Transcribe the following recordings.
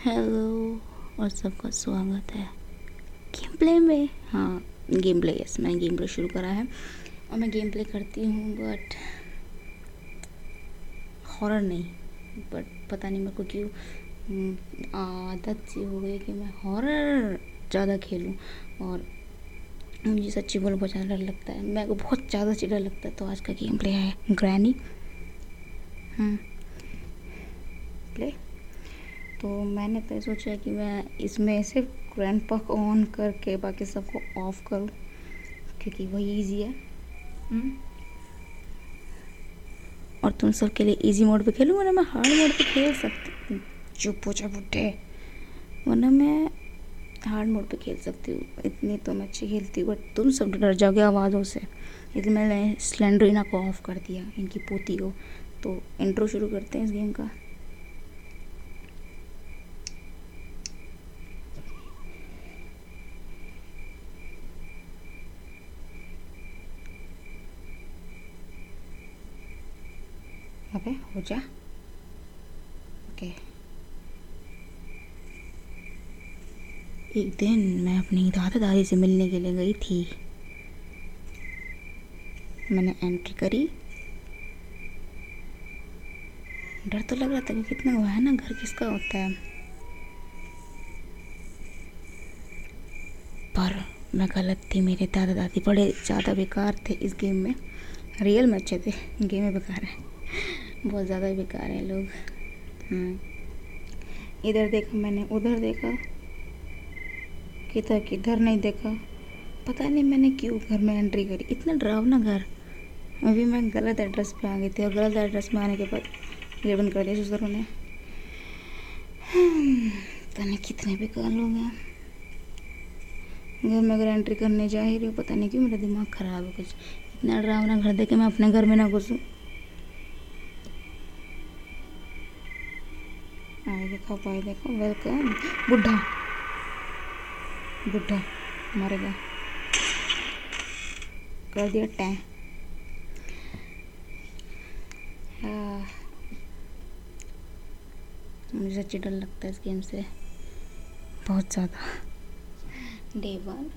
Hello और सबका स्वागत है। गेम प्ले में? हाँ गेम प्ले यस मैंने गेम प्ले शुरू करा है। और मैं गेम प्ले करती हूँ बट हॉरर नहीं। बट पता नहीं मेरे को क्यों हम्म, आदत सी हो गई कि मैं हॉरर ज़्यादा खेलूँ। और मुझे सच्ची बोलो बहुत ज़्यादा डर लगता है। मेरे को बहुत ज़्यादा सी डर लगता है। तो आज का गेम प्ले है ग्रैनी प्ले तो मैंने तो सोचा कि मैं इसमें सिर्फ़ ग्रैंड पक ऑन करके बाकी सबको ऑफ़ करूँ क्योंकि वही इजी है। हम्म। और तुम सब के लिए इजी मोड पे खेलूँ वरना मैं हार्ड मोड पे खेल सकती हूँ। चुप हो जा बुढ़े। वरना मैं हार्ड मोड पे खेल सकती हूँ। इतनी तो मैं अच्छी खेलती हूँ बट तुम सब डर जाओगे आवाज़ों से। इसलिए मैंने स्लेंडरीना को ऑफ़ कर दिया इनकी पोती को। तो इंट्रो शुरू करते हैं इस गेम का। जा ओके एक दिन मैं अपनी दादा दादी से मिलने के लिए गई थी। मैंने एंट्री करी। डर तो लग रहा था कि कितना हुआ है ना घर किसका होता है। पर मैं गलत थी, मेरे दादा दादी बड़े ज़्यादा बेकार थे इस गेम में। रियल में अच्छे थे गेम में बेकार है। बहुत ज़्यादा ही बेकार है लोग। हम्म। इधर देखा मैंने उधर देखा। किधर किधर नहीं देखा। पता नहीं मैंने क्यों घर में एंट्री करी। इतना डरावना घर। अभी मैं गलत एड्रेस पे आ गई थी और गलत एड्रेस में आने के बाद ये बंद कर दिया ससुरों ने। हम्म, पता नहीं कितने बेकार लोग हैं। घर में अगर एंट्री करने जा ही रही हो पता नहीं क्यों मेरा दिमाग ख़राब है कुछ इतना डरावना घर देखे मैं अपने घर में ना घुसूँ। आए देखो देखो वेलकम बुढ़ा बुढ़ा मरेगा कर दिया टैं मुझे सच्ची डर लगता है इस गेम से। बहुत ज़्यादा। डे वन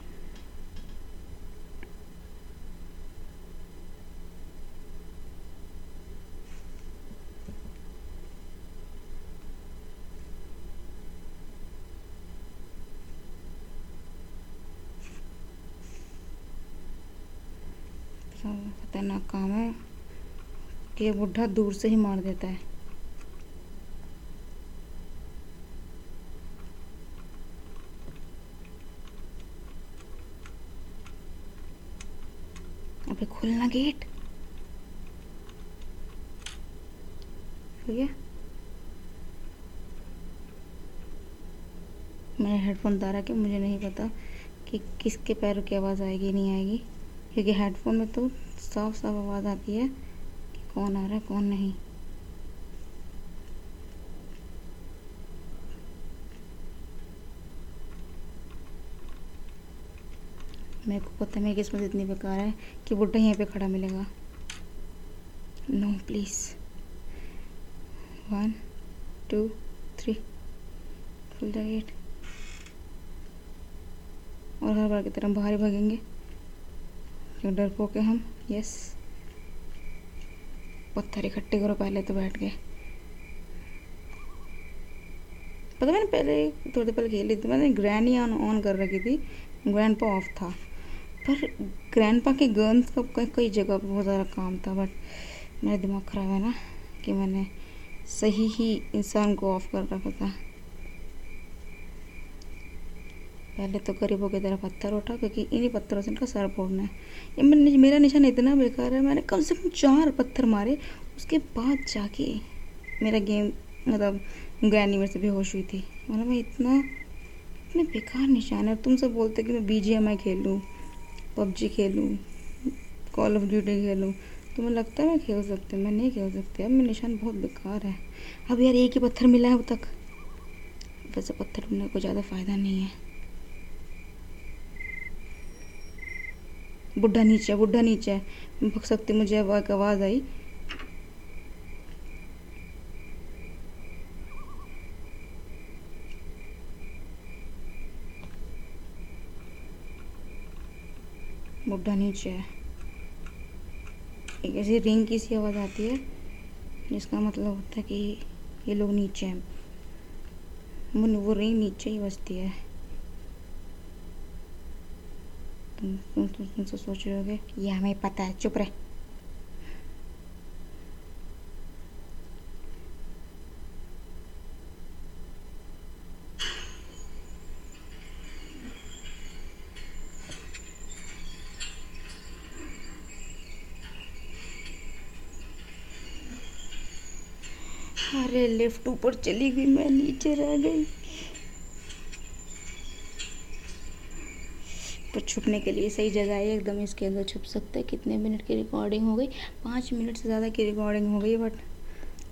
खतरनाक काम है ये बुढ़ा दूर से ही मार देता है। अबे खुलना गेट मैंने हेडफोन उतारा कि, मुझे नहीं पता कि किसके पैरों की आवाज़ आएगी, नहीं आएगी। क्योंकि हेडफोन में तो साफ़ साफ़ आवाज़ आती है कि कौन आ रहा है, कौन नहीं। मेरे को पता है मेरी किस्मत इतनी बेकार है कि बुढ़ा यहीं पे खड़ा मिलेगा। No please one two three खुल जा गेट और हर बार की तरह बाहर ही भागेंगे। क्यों डर पोके हम यस पत्थर इकट्ठे करो, पहले तो बैठ गए। पता मैंने पहले थोड़ी देर पहले खेली थी, मैंने ग्रैंड ही ऑन ऑन कर रखी थी। ग्रैंड पा ऑफ़ था। पर ग्रैंड पा के गन्स का कई कई जगह पर बहुत ज़्यादा काम था बट मेरा दिमाग ख़राब है ना, कि मैंने सही ही इंसान को ऑफ़ कर रखा था। पहले तो गरीबों की तरह पत्थर उठा, क्योंकि इन्हीं पत्थरों से इनका सर फोड़ना है। ये मैंने मेरा निशान इतना बेकार है, मैंने कम से कम चार पत्थर मारे, उसके बाद जाके मेरा गेम मतलब ग्रैनी मेरे से बेहोश हुई थी। मतलब मैं इतना, इतने बेकार निशान है तुम सब बोलते कि मैं बी जी एम आई खेलूँ पबजी खेलूँ कॉल ऑफ़ ड्यूटी खेलूँ। तो मुझे लगता है मैं खेल सकती हूँ, मैं नहीं खेल सकती। अब मेरा निशान बहुत बेकार है। अब यार, एक ही पत्थर मिला है अब तक। वैसे पत्थर ढूँढने को ज़्यादा फ़ायदा नहीं है। बुढ़ा नीचे बुढ़ा नीचे। भग सकती मुझे एक आवाज़ आई। बुढ़ा नीचे। है एक ऐसी रिंग की सी आवाज़ आती है, जिसका मतलब होता है कि ये लोग नीचे हैं। वो रिंग नीचे ही बजती है। तुम तुम तुम, तुमसे सोच रहे होगे? ये हमें पता है। चुप रहे। अरे लिफ्ट ऊपर चली गई, मैं नीचे रह गई। छुपने के लिए। सही जगह है, एकदम इसके अंदर छुप सकते हैं। कितने मिनट की रिकॉर्डिंग हो गई? पाँच मिनट से ज़्यादा की रिकॉर्डिंग हो गई बट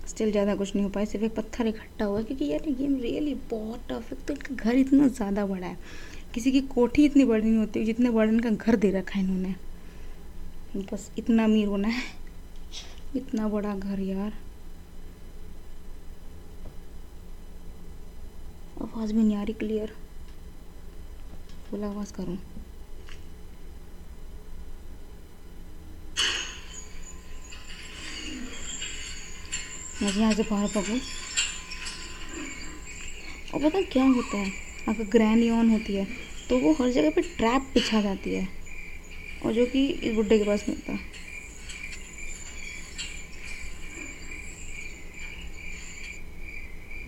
स्टिल ज़्यादा कुछ नहीं हो पाया। सिर्फ़ एक पत्थर इकट्ठा हुआ क्योंकि यार गेम रियली बहुत टफ है। तो इनका घर इतना ज़्यादा बड़ा है। किसी की कोठी इतनी बड़ी नहीं होती, जितने बड़ा इनका घर दे रखा है इन्होंने। बस इतना अमीर होना है। इतना बड़ा घर यार। आवाज़ भी नहीं आ रही क्लियर फुल आवाज़ करूँ? मुझे यहाँ से बाहर पकूँ और पता क्या होता है? अगर ग्रैनी ऑन होती है तो वो हर जगह पे ट्रैप बिछा जाती है। और जो कि इस बुड्ढे के पास मिलता है।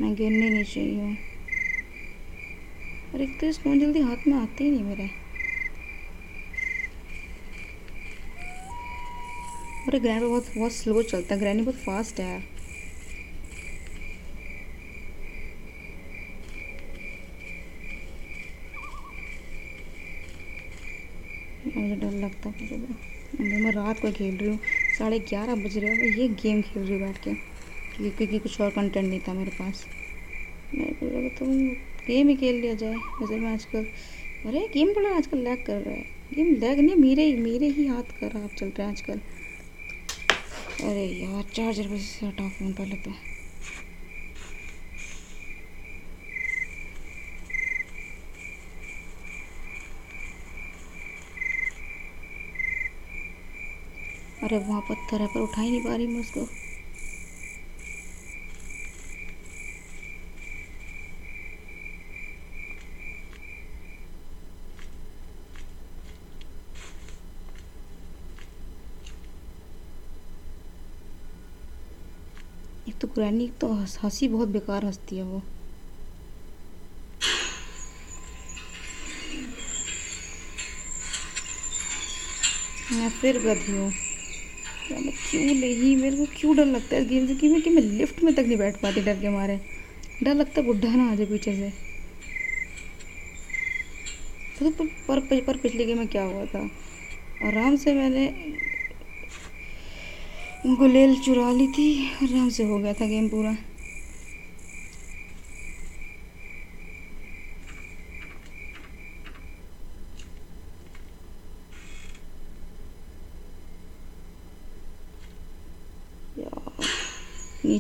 मैं गिरने नहीं चाहिए। और एक तो स्पून जल्दी हाथ में आते ही नहीं मेरे। और ग्रैनी बहुत बहुत स्लो चलता है। ग्रैनी बहुत फास्ट है यार मुझे डर लगता है अभी मैं रात को खेल रही हूँ। साढ़े ग्यारह बज रहे हैं। ये गेम खेल रही हूँ बैठ के। क्योंकि कुछ और कंटेंट नहीं था मेरे पास। मैं तो गेम ही खेल लिया जाए। वैसे मैं आजकल, अरे गेम बड़ा आजकल लैग कर रहा है। गेम लैग नहीं, मेरे ही मेरे ही हाथ खराब चल रहे हैं आजकल। अरे यार चार्जर बस हटा फ़ोन पहले तो। अरे वहाँ पत्थर है, पर उठा ही नहीं पा रही मैं उसको। एक तो ग्रैनी तो हँसी बहुत बेकार हंसती है वो। मैं फिर गधी हूँ। मैं क्यों नहीं मेरे को क्यों डर लगता है इस गेम से कि मैं कि मैं लिफ्ट में तक नहीं बैठ पाती डर के मारे। डर लगता है बुढ़ा ना आ जाए पीछे से। तो पर, पर, पर पिछले गेम में क्या हुआ था? आराम से मैंने गुलेल चुरा ली थी आराम से हो गया था गेम पूरा।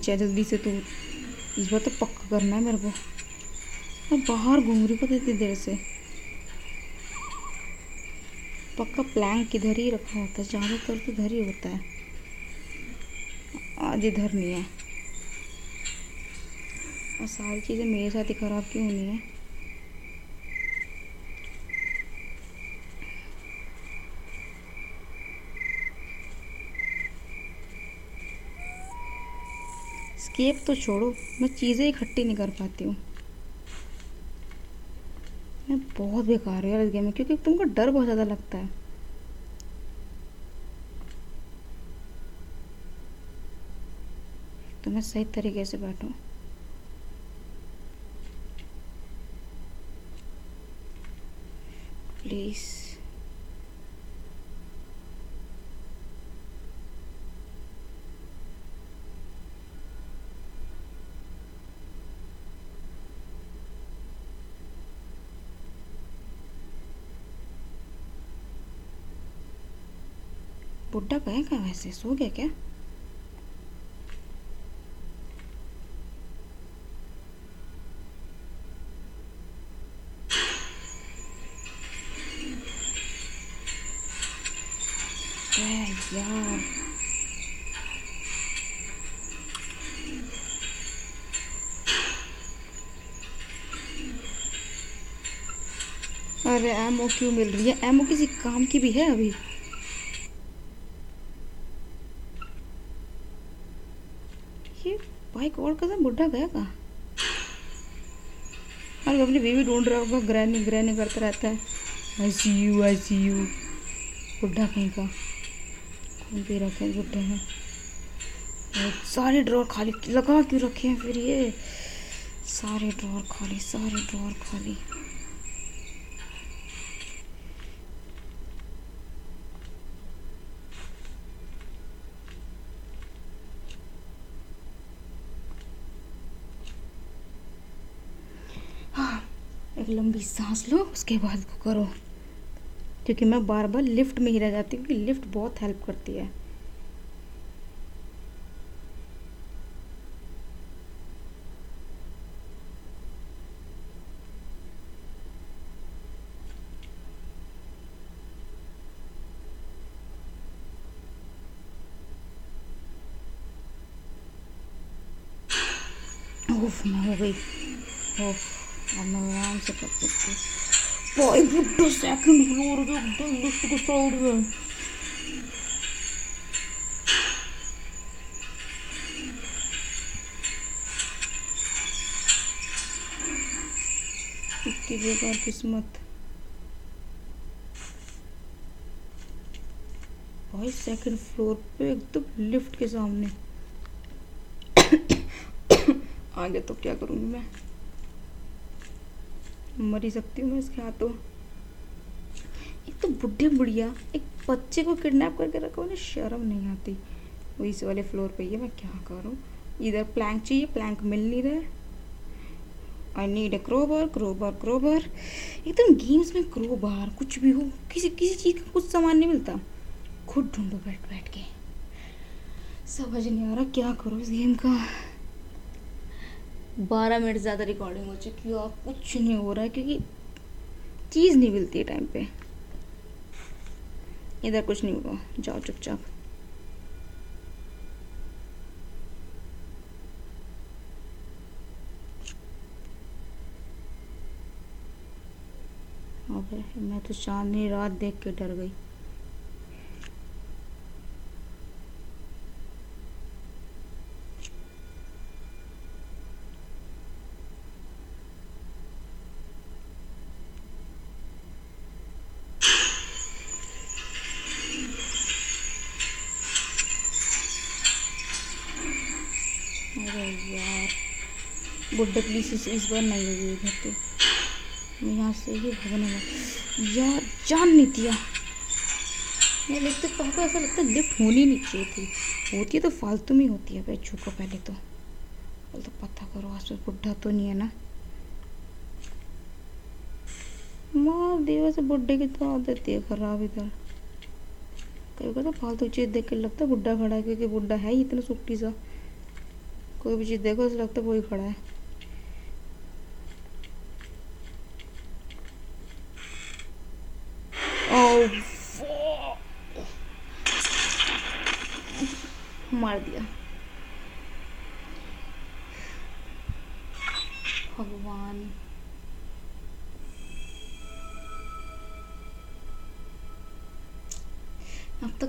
नीचे जल्दी से तू इस बार तो पक्का करना है मेरे को। मैं बाहर घूम रही पता इतनी देर से। पक्का प्लैंक किधर ही रखा होता है ज़्यादातर तो इधर ही होता है। आज इधर नहीं है। और सारी चीज़ें मेरे साथ ही ख़राब क्यों होनी है? स्केप तो छोड़ो, मैं चीज़ें इकट्ठी नहीं कर पाती हूँ। मैं बहुत बेकार है यार इस गेम में, क्योंकि तुमको डर बहुत ज़्यादा लगता है। तो मैं सही तरीके से बैठूं। प्लीज़ बुढ़ा कहेगा वैसे? सो गया क्या? अरे एमओ क्यों मिल रही है? एमओ किसी काम की भी है अभी? बाइक और कसम बुढ़ा गया कहा? और अपनी बीवी ढूंढ रहा होगा, ग्रहणी ग्रहणी करता रहता है। आई सी यू आई सी यू बुढ़ा कहीं का? कौन पी रखे हैं बुढ़े हैं? सारे ड्रॉर खाली, लगा क्यों रखे हैं फिर ये? सारे ड्रॉर खाली, सारे ड्रॉर खाली। एक लंबी सांस लो, उसके बाद को करो। क्योंकि मैं बार बार लिफ्ट में ही रह जाती हूँ क्योंकि लिफ्ट बहुत हेल्प करती है। मैं हो गई। मैं आराम से कर सकती भाई बुड्ढा सेकंड फ्लोर में बेकार किस्मत। भाई सेकंड फ्लोर पे एकदम लिफ्ट के सामने। आगे तो क्या करूँगी मैं? मर ही सकती हूँ मैं इसके हाथों। एक तो बुढ़े बुढ़िया, एक बच्चे को किडनैप करके रखा, उन्हें शर्म नहीं आती। वो इस वाले फ्लोर पे है मैं क्या करूँ? इधर प्लैंक चाहिए प्लैंक मिल नहीं रहा आई नीड ए क्रोबर क्रोबर क्रोबर एकदम गेम्स में क्रोबार कुछ भी हो, किसी किसी चीज़ का कुछ सामान नहीं मिलता। खुद ढूंढो बैठ बैठ के। समझ नहीं आ रहा क्या करो इस गेम का। बारह मिनट ज़्यादा रिकॉर्डिंग हो चुकी है और कुछ नहीं हो रहा है क्योंकि चीज़ नहीं मिलती है टाइम पे। इधर कुछ नहीं होगा जाओ चुपचाप। मैं तो चांदनी रात देख के डर गई। बुड्ढे प्लीज़ इस, बार नहीं लगी इधर पे मैं यहाँ से ही भगने लगा यार जान नहीं दिया। मैं लिफ्ट तो पापा ऐसा लगता है लिफ्ट होनी नहीं चाहिए थी। होती है तो फालतू में होती है भाई छुको पहले तो। तो पता करो आस बुढ़ा तो नहीं है ना। मार दिया वैसे बुढ़े की तो आदत है खराब इधर। कभी कभी तो फालतू चीज़ देख के लगता है बुढ़ा खड़ा है क्योंकि बुढ़ा है ही इतना सुट्टी सा। कोई भी चीज़ देखो ऐसा लगता है वही खड़ा है।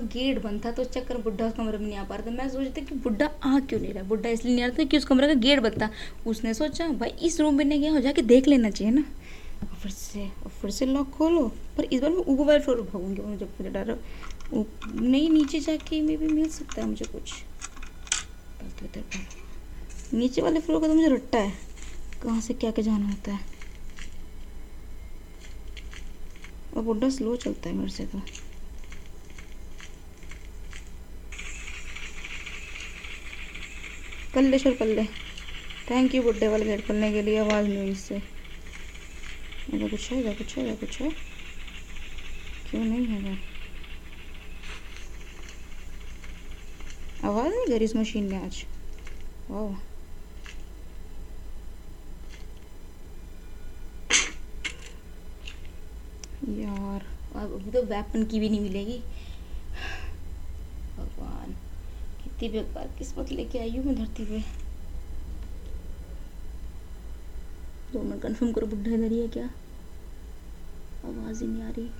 गेट बंद था तो चक्कर बुढ़ा उस कमरे में नहीं आ पा रहा था। मैं सोचती कि बुढ़ा आ क्यों नहीं रहा बुढ़ा इसलिए नहीं आ रहा था कि उस कमरे का गेट बंद था। उसने सोचा, भाई, इस रूम में नहीं गया, हो जाके देख लेना चाहिए ना। फिर से फिर से लॉक खोलो। पर इस बार मैं ऊपर वाले फ्लोर भागूँगी, मुझे मुझे डर नहीं, नीचे जाके मे भी मिल सकता है मुझे कुछ। नीचे वाले फ्लोर का तो मुझे रट्टा है। कहाँ से क्या क्या जाना होता है? और बुढ़ा स्लो चलता है मेरे से तो। कर ले शोर कर थैंक यू बुढ़े वाले गेट खोलने के लिए आवाज़ नहीं इससे। इधर कुछ है इधर कुछ है इधर कुछ है? क्यों नहीं है इधर आवाज़ नहीं करी इस मशीन ने आज। वाह यार, अब तो वेपन की भी नहीं मिलेगी। कितनी बार किस्मत लेके आई हूँ मैं धरती पे। दो मिनट कंफर्म करो, बुढ़ा इधर ही है क्या? आवाज़ ही नहीं आ रही।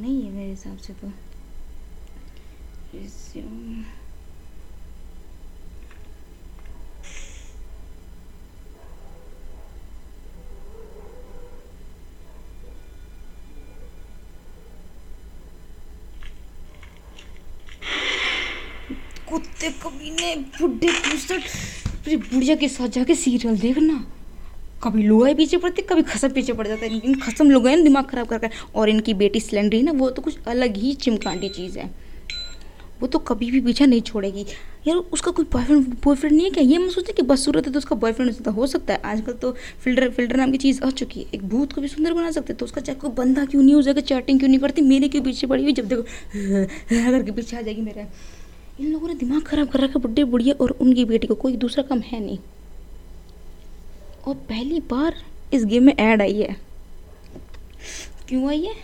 नहीं है मेरे हिसाब से तो। बुढ़े बुढ़िया के साथ जाके सीरियल देखना। कभी लोहा पीछे पड़ते, कभी खसम पीछे पड़ जाता है। इन खसम लोग हैं दिमाग खराब करके। और इनकी बेटी सिलेंडरी ना, वो तो कुछ अलग ही चिमकांडी चीज़ है। वो तो कभी भी पीछा नहीं छोड़ेगी। यार, उसका कोई बॉयफ्रेंड बॉयफ्रेंड नहीं है क्या? ये मैं सोचती कि बस सूरत है तो उसका बॉयफ्रेंड हो सकता है। आजकल तो फ़िल्टर फ़िल्टर नाम की चीज़ आ चुकी है। एक भूत को भी सुंदर बना सकते तो उसका चाहे कोई बंदा क्यों नहीं हो जाएगा चैटिंग क्यों नहीं करती, मेरे क्यों पीछे पड़ी हुई, जब देखो अगर के पीछे आ जाएगी मेरा। इन लोगों ने दिमाग खराब कर रखा बुढ़े बुढ़िया, और उनकी बेटी को कोई दूसरा काम है नहीं। और पहली बार इस गेम में ऐड आई है। क्यों आई है?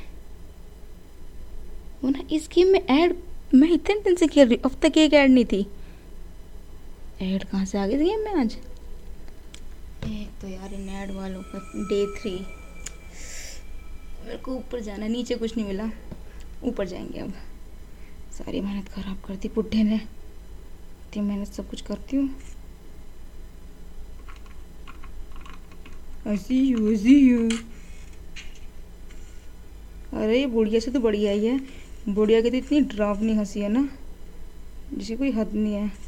वो ना, इस गेम में ऐड मैं इतने दिन से खेल रही अब तक एक ऐड नहीं थी। ऐड कहाँ से आ गई इस गेम में आज? एक तो यार, इन ऐड वालों का डे थ्री मेरे को ऊपर जाना, नीचे कुछ नहीं मिला। ऊपर जाएँगे अब। सारी मेहनत खराब कर दी बुढ़े ने। इतनी मेहनत सब कुछ करती हूँ। अरे, बुढ़िया से तो बढ़िया ही है। बुढ़िया की तो इतनी ड्रावनी हँसी है ना। जिसकी कोई हद नहीं है।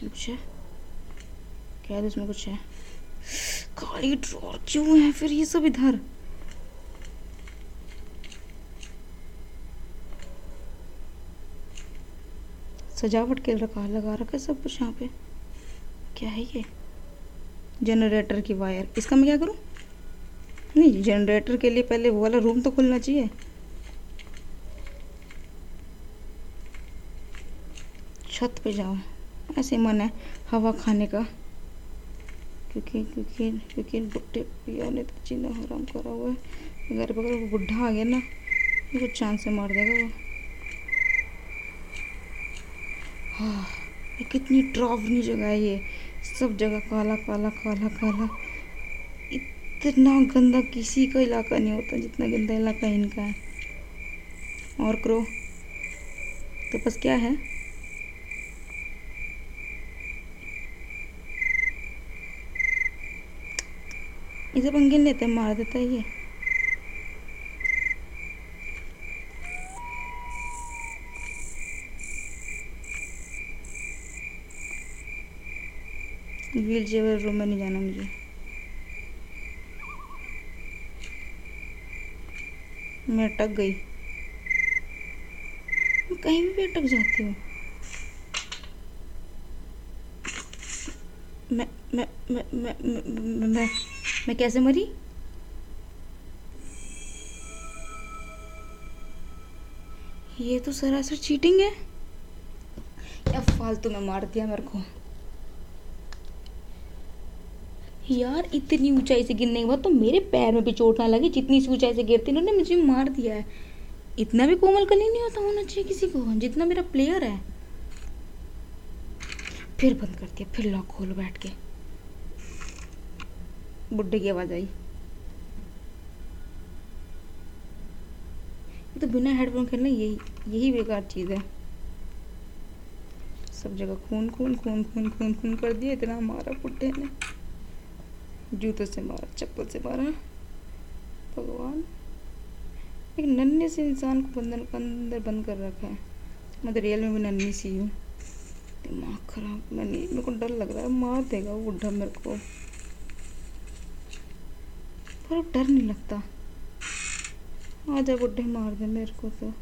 कुछ है? क्या है इसमें कुछ है। काली ड्रॉर क्यों है फिर ये सब इधर? सजावट के रखा लगा रखा सब कुछ यहाँ पे। क्या है ये? जनरेटर की वायर इसका मैं क्या करूँ? नहीं जनरेटर के लिए पहले वो वाला रूम तो खुलना चाहिए। छत पे जाओ। ऐसे मन है हवा खाने का। क्योंकि क्योंकि क्योंकि बुढ़े पिया ने तो जीना हराम करा हुआ है। अगर अगर वो बुढ़ा आ गया ना वो चाँद से मार देगा वो। हाँ ये कितनी ट्रॉवनी जगह है ये। सब जगह काला काला काला काला। इतना गंदा किसी का इलाका नहीं होता जितना गंदा इलाका इनका है। और करो तो बस क्या है? इसे पंगे लेते मार देता है ये। व्हील चेयर रूम में नहीं जाना मुझे। मैं अटक गई। कहीं भी अटक जाती हूँ। मैं मैं मैं मैं मैं कैसे मरी? ये तो सरासर चीटिंग है। या फालतू में मार दिया मेरे को? यार, इतनी ऊंचाई से गिरने के बाद तो मेरे पैर में भी चोट ना लगी, जितनी सी ऊंचाई से गिरती इन्होंने मुझे मार दिया है। इतना भी कोमल कली नहीं होता होना चाहिए किसी को, जितना मेरा प्लेयर है। फिर बंद कर दिया फिर लॉक खोलो बैठ के। बुढ़े की आवाज़ आई। ये तो बिना हेडफोन खेलना यही यही बेकार चीज़ है। सब जगह खून खून खून खून खून खून कर दिया, इतना मारा बुढ़े ने। जूतों से मारा, चप्पल से मारा। भगवान। एक नन्हे से इंसान को बंधन अंदर बंद कर रखा है। मैं तो रियल में भी नन्ही सी हूँ। दिमाग खराब। मैं नहीं, मेरे को डर लग रहा है। मार देगा वो बुढ़ा मेरे को। पर डर नहीं लगता। आ जा बुढ़े मार दे मेरे को तो।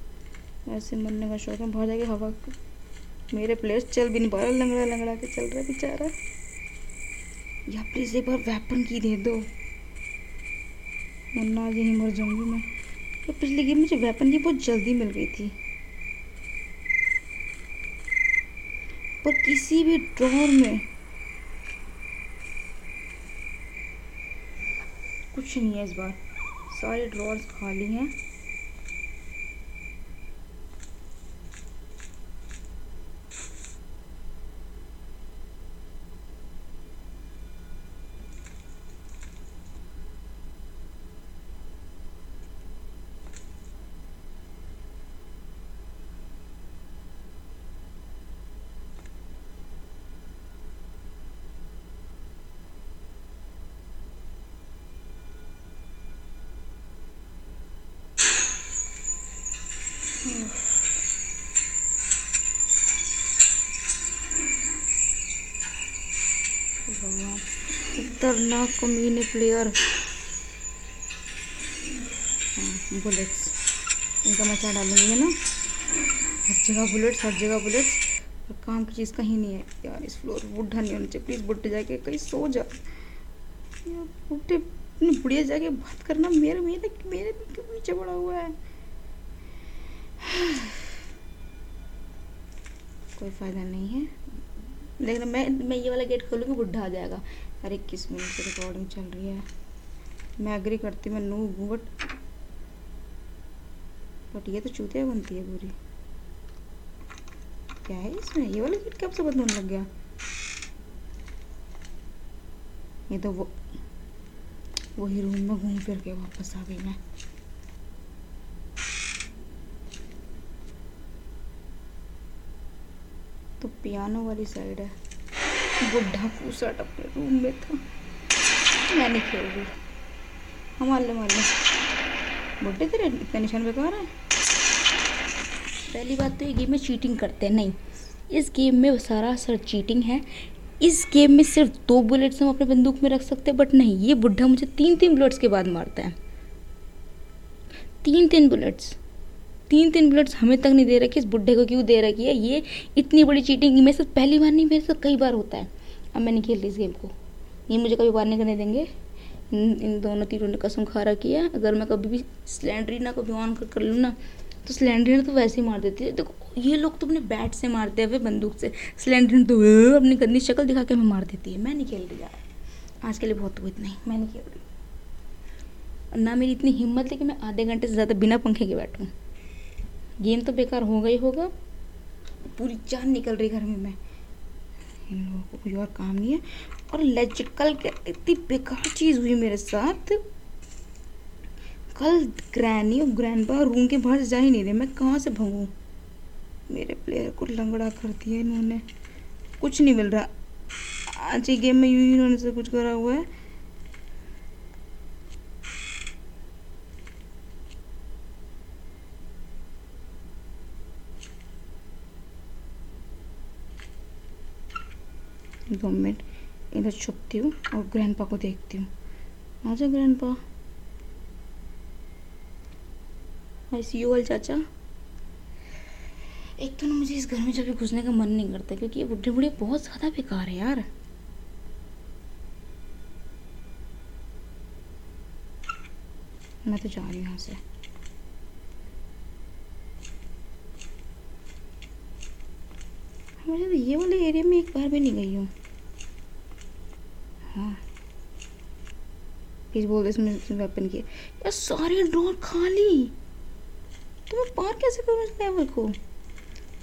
ऐसे मरने का शौक है। भाग जाएगी हवा मेरे प्लेयर्स चल भी नहीं पा रहा। लंगड़ा लंगड़ा के चल रहा बेचारा। या प्लीज़ एक बार वेपन की दे दो। वरना यहीं मर जाऊँगी मैं। तो पिछली गेम मुझे वेपन की बहुत जल्दी मिल गई थी। पर किसी भी ड्रॉर में कुछ नहीं है इस बार। सारे ड्रॉर्स खाली हैं। खतरनाक कमीने प्लेयर हाँ बुलेट्स इनका मचा डालूँगी, है ना? हर जगह बुलेट्स हर जगह बुलेट्स और काम की चीज़ कहीं नहीं है। यार, इस फ्लोर बुढ़ा नहीं होना चाहिए। प्लीज़ बुढ़े जाके कहीं सो जा यार, बुढ़े अपनी बुढ़िया जाके बात करना मेरे मेरे मेरे क्यों नीचे पड़ा हुआ है? कोई फ़ायदा नहीं है। लेकिन मैं मैं ये वाला गेट खोलूँगी, बुढ़ा आ जाएगा। अरे किस मिनट से रिकॉर्डिंग चल रही है। मैं एग्री करती मैं नू हूँ बट बट ये तो चूतिया बनती है पूरी। क्या है इसमें? ये वाला गेट कब से बंद होने लग गया? ये तो वो वही रूम में घूम फिर के वापस आ गई मैं। तो पियानो वाली साइड है। बुढ़ा पूसट अपने रूम में था। मैं नहीं खेल रही हम मान ले मान ले बुढ़े तेरे, इतने निशान बेकार है? पहली बात तो ये गेम में चीटिंग करते हैं, नहीं। इस गेम में सारा सर चीटिंग है। इस गेम में सिर्फ़ दो बुलेट्स हम अपने बंदूक में रख सकते हैं बट नहीं, ये बुढ़ा मुझे तीन तीन बुलेट्स के बाद मारता है। तीन तीन बुलेट्स तीन तीन बुलेट्स हमें तक नहीं दे रखी इस बुढ़े को क्यों दे रखी है? ये इतनी बड़ी चीटिंग मेरे साथ पहली बार नहीं मेरे साथ कई बार होता है। अब मैं नहीं खेल रही इस गेम को। ये मुझे कभी बार नहीं करने देंगे? इन, इन दोनों तीनों ने कसम खा रखी है। अगर मैं कभी भी स्लैंडरी ना कभी ऑन कर, कर लूँ ना तो स्लैंडरी तो वैसे ही मार देती है। देखो ये लोग तो अपने बैट से मारते हैं वे बंदूक से। स्लैंडरी तो अपनी गंदी शक्ल दिखा के हमें मार देती है। मैं नहीं खेल रही यार। आज के लिए बहुत हुई ही मैं नहीं खेल रही। ना मेरी इतनी हिम्मत है कि मैं आधे घंटे से ज़्यादा बिना पंखे के बैठूँ। गेम तो बेकार ही होगा। पूरी जान निकल रही घर में मैं। इन लोगों को कोई और काम नहीं है। और लेजिकल इतनी बेकार चीज़ हुई मेरे साथ। कल ग्रैनी और ग्रैंडपा रूम के बाहर जा ही नहीं रहे। मैं कहाँ से भगूँ? मेरे प्लेयर को लंगड़ा कर दिया इन्होंने। कुछ नहीं मिल रहा। आज ही गेम में यूँ ही इन्होंने से कुछ करा हुआ है। मिनट इधर छुपती हूँ और ग्रैंडपा को देखती हूँ। आजा ग्रैंडपा आई सी यू वाल चाचा। एक तो ना मुझे इस घर में जब भी घुसने का मन नहीं करता, क्योंकि ये बुढ़े बुढ़े बहुत ज़्यादा बेकार है यार। मैं तो जा रही हूँ यहाँ से मुझे तो ये वाले एरिया में एक बार भी नहीं गई हाँ। प्लीज़ बोल इसमें वेपन की यार, सारे ड्रॉर खाली। तो मैं पार कैसे करूँ इस लेवल को?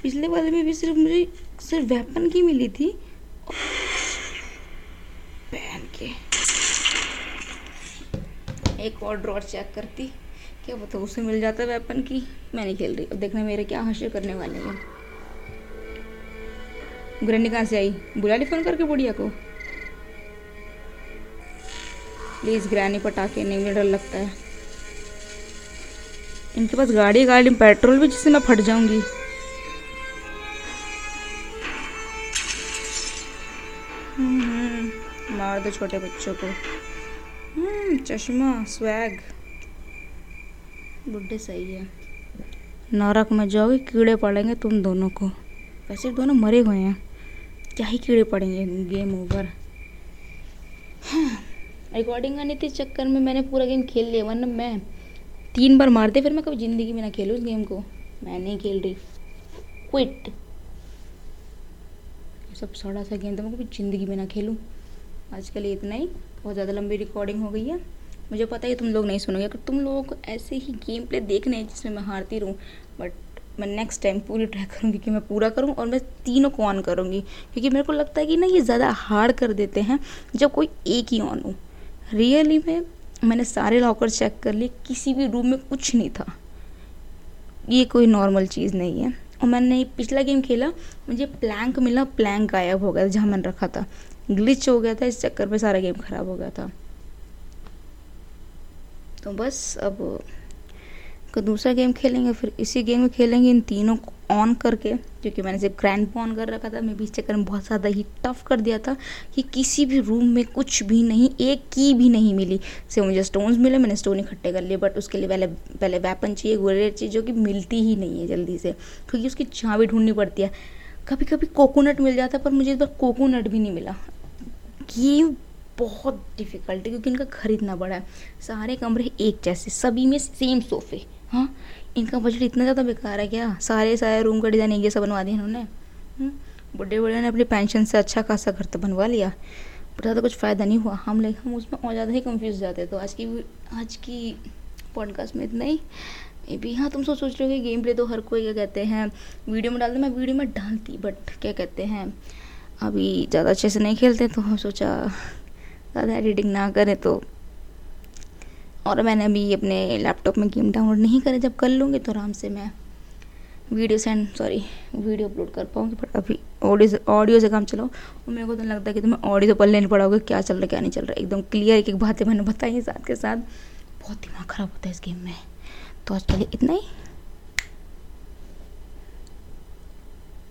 पिछले वाले में भी सिर्फ़ मुझे, सिर्फ़ वेपन की मिली थी। पहन के। एक और ड्रॉर चेक करती। क्या बताओ उसे मिल जाता वेपन की? मैं नहीं खेल रही। अब देखना मेरे क्या हासिल करने वाले हैं। ग्रैंडी कहाँ से आई? बुला ली फ़ोन करके बुढ़िया को? प्लीज़ ग्रैनी पटाखे नहीं मुझे डर लगता है। इनके पास गाड़ी गाड़ी में पेट्रोल भी जिससे मैं फट जाऊँगी। हम्म, मार दो छोटे बच्चों को। हम्म, चश्मा स्वैग बुढ़े सही है। नरक में जाओगे कीड़े पड़ेंगे तुम दोनों को। वैसे दोनों मरे हुए हैं। क्या ही कीड़े पड़ेंगे गेम ओवर हाँ रिकॉर्डिंग आने के चक्कर में मैंने पूरा गेम खेल लिया, वरना मैं तीन बार मार दे फिर मैं कभी ज़िंदगी में ना खेलूँ उस गेम को। मैं नहीं खेल रही। क्विट सब सड़ा सा गेम तो मैं कभी ज़िंदगी में ना खेलूँ। आज इतना ही, बहुत ज़्यादा लंबी रिकॉर्डिंग हो गई है। मुझे पता है तुम लोग नहीं सुनोगे, अगर तुम लोगों को ऐसे ही गेम प्ले देखने हैं जिसमें मैं हारती रहूँ बट मैं नेक्स्ट टाइम पूरी ट्राई करूँगी कि मैं पूरा करूँ और मैं तीनों को ऑन करूँगी। क्योंकि मेरे को लगता है कि ना ये ज़्यादा हार्ड कर देते हैं जब कोई एक ही ऑन हो। रियली में मैंने सारे लॉकर चेक कर लिए, किसी भी रूम में कुछ नहीं था। ये कोई नॉर्मल चीज़ नहीं है। और मैंने पिछला गेम खेला, मुझे प्लैंक मिला प्लैंक गायब हो गया था, जहाँ मैंने रखा था। ग्लिच हो गया था, इस चक्कर में सारा गेम ख़राब हो गया था। तो बस, अब का दूसरा गेम खेलेंगे, फिर इसी गेम में खेलेंगे इन तीनों को ऑन करके क्योंकि मैंने सिर्फ़ ग्रैंड ऑन कर रखा था। मैं भी इस चक्कर में बहुत ज़्यादा ही टफ कर दिया था कि किसी भी रूम में कुछ भी नहीं, एक की भी नहीं मिली। से मुझे स्टोन्स मिले, मैंने स्टोन इकट्ठे कर लिए बट उसके लिए पहले पहले वेपन चाहिए गोरेट चाहिए जो कि मिलती ही नहीं है जल्दी से, क्योंकि उसकी चाबी ढूंढनी पड़ती है। कभी कभी कोकोनट मिल जाता, पर मुझे इस बार कोकोनट भी नहीं मिला। गेम बहुत डिफ़िकल्ट है, क्योंकि इनका खरीदना पड़ा है। सारे कमरे एक जैसे, सभी में सेम सोफ़े हाँ? इनका बजट इतना ज़्यादा बेकार है क्या? सारे सारे रूम का डिज़ाइन एक जैसा बनवा दिया इन्होंने। हम्म, बुढ़े बुढ़े ने अपनी पेंशन से अच्छा खासा घर तो बनवा लिया। पर ज़्यादा कुछ फ़ायदा नहीं हुआ। हम लेकिन हम उसमें और ज़्यादा ही कंफ्यूज जाते तो आज की आज की पॉडकास्ट में इतना ही। मे बी हाँ तुम सोच सोच रहे हो कि गेम प्ले तो हर कोई क्या कहते हैं वीडियो में डालते मैं वीडियो में डालती बट क्या कहते हैं अभी ज़्यादा अच्छे से नहीं खेलते तो हम सोचा ज़्यादा एडिटिंग ना करें तो और मैंने अभी अपने लैपटॉप में गेम डाउनलोड नहीं करे। जब कर लूँगी तो आराम से मैं video send sorry video upload कर पाऊँगी बट अभी ऑडियो ऑडियो से काम चलाओ और मेरे को तो लगता है कि तुम्हें ऑडियो तो पढ़ पड़ा होगा क्या चल रहा है, क्या नहीं चल रहा है। एकदम क्लियर एक एक बातें मैंने बताई साथ के साथ। बहुत दिमाग ख़राब होता है इस गेम में। तो आज के लिए इतना ही।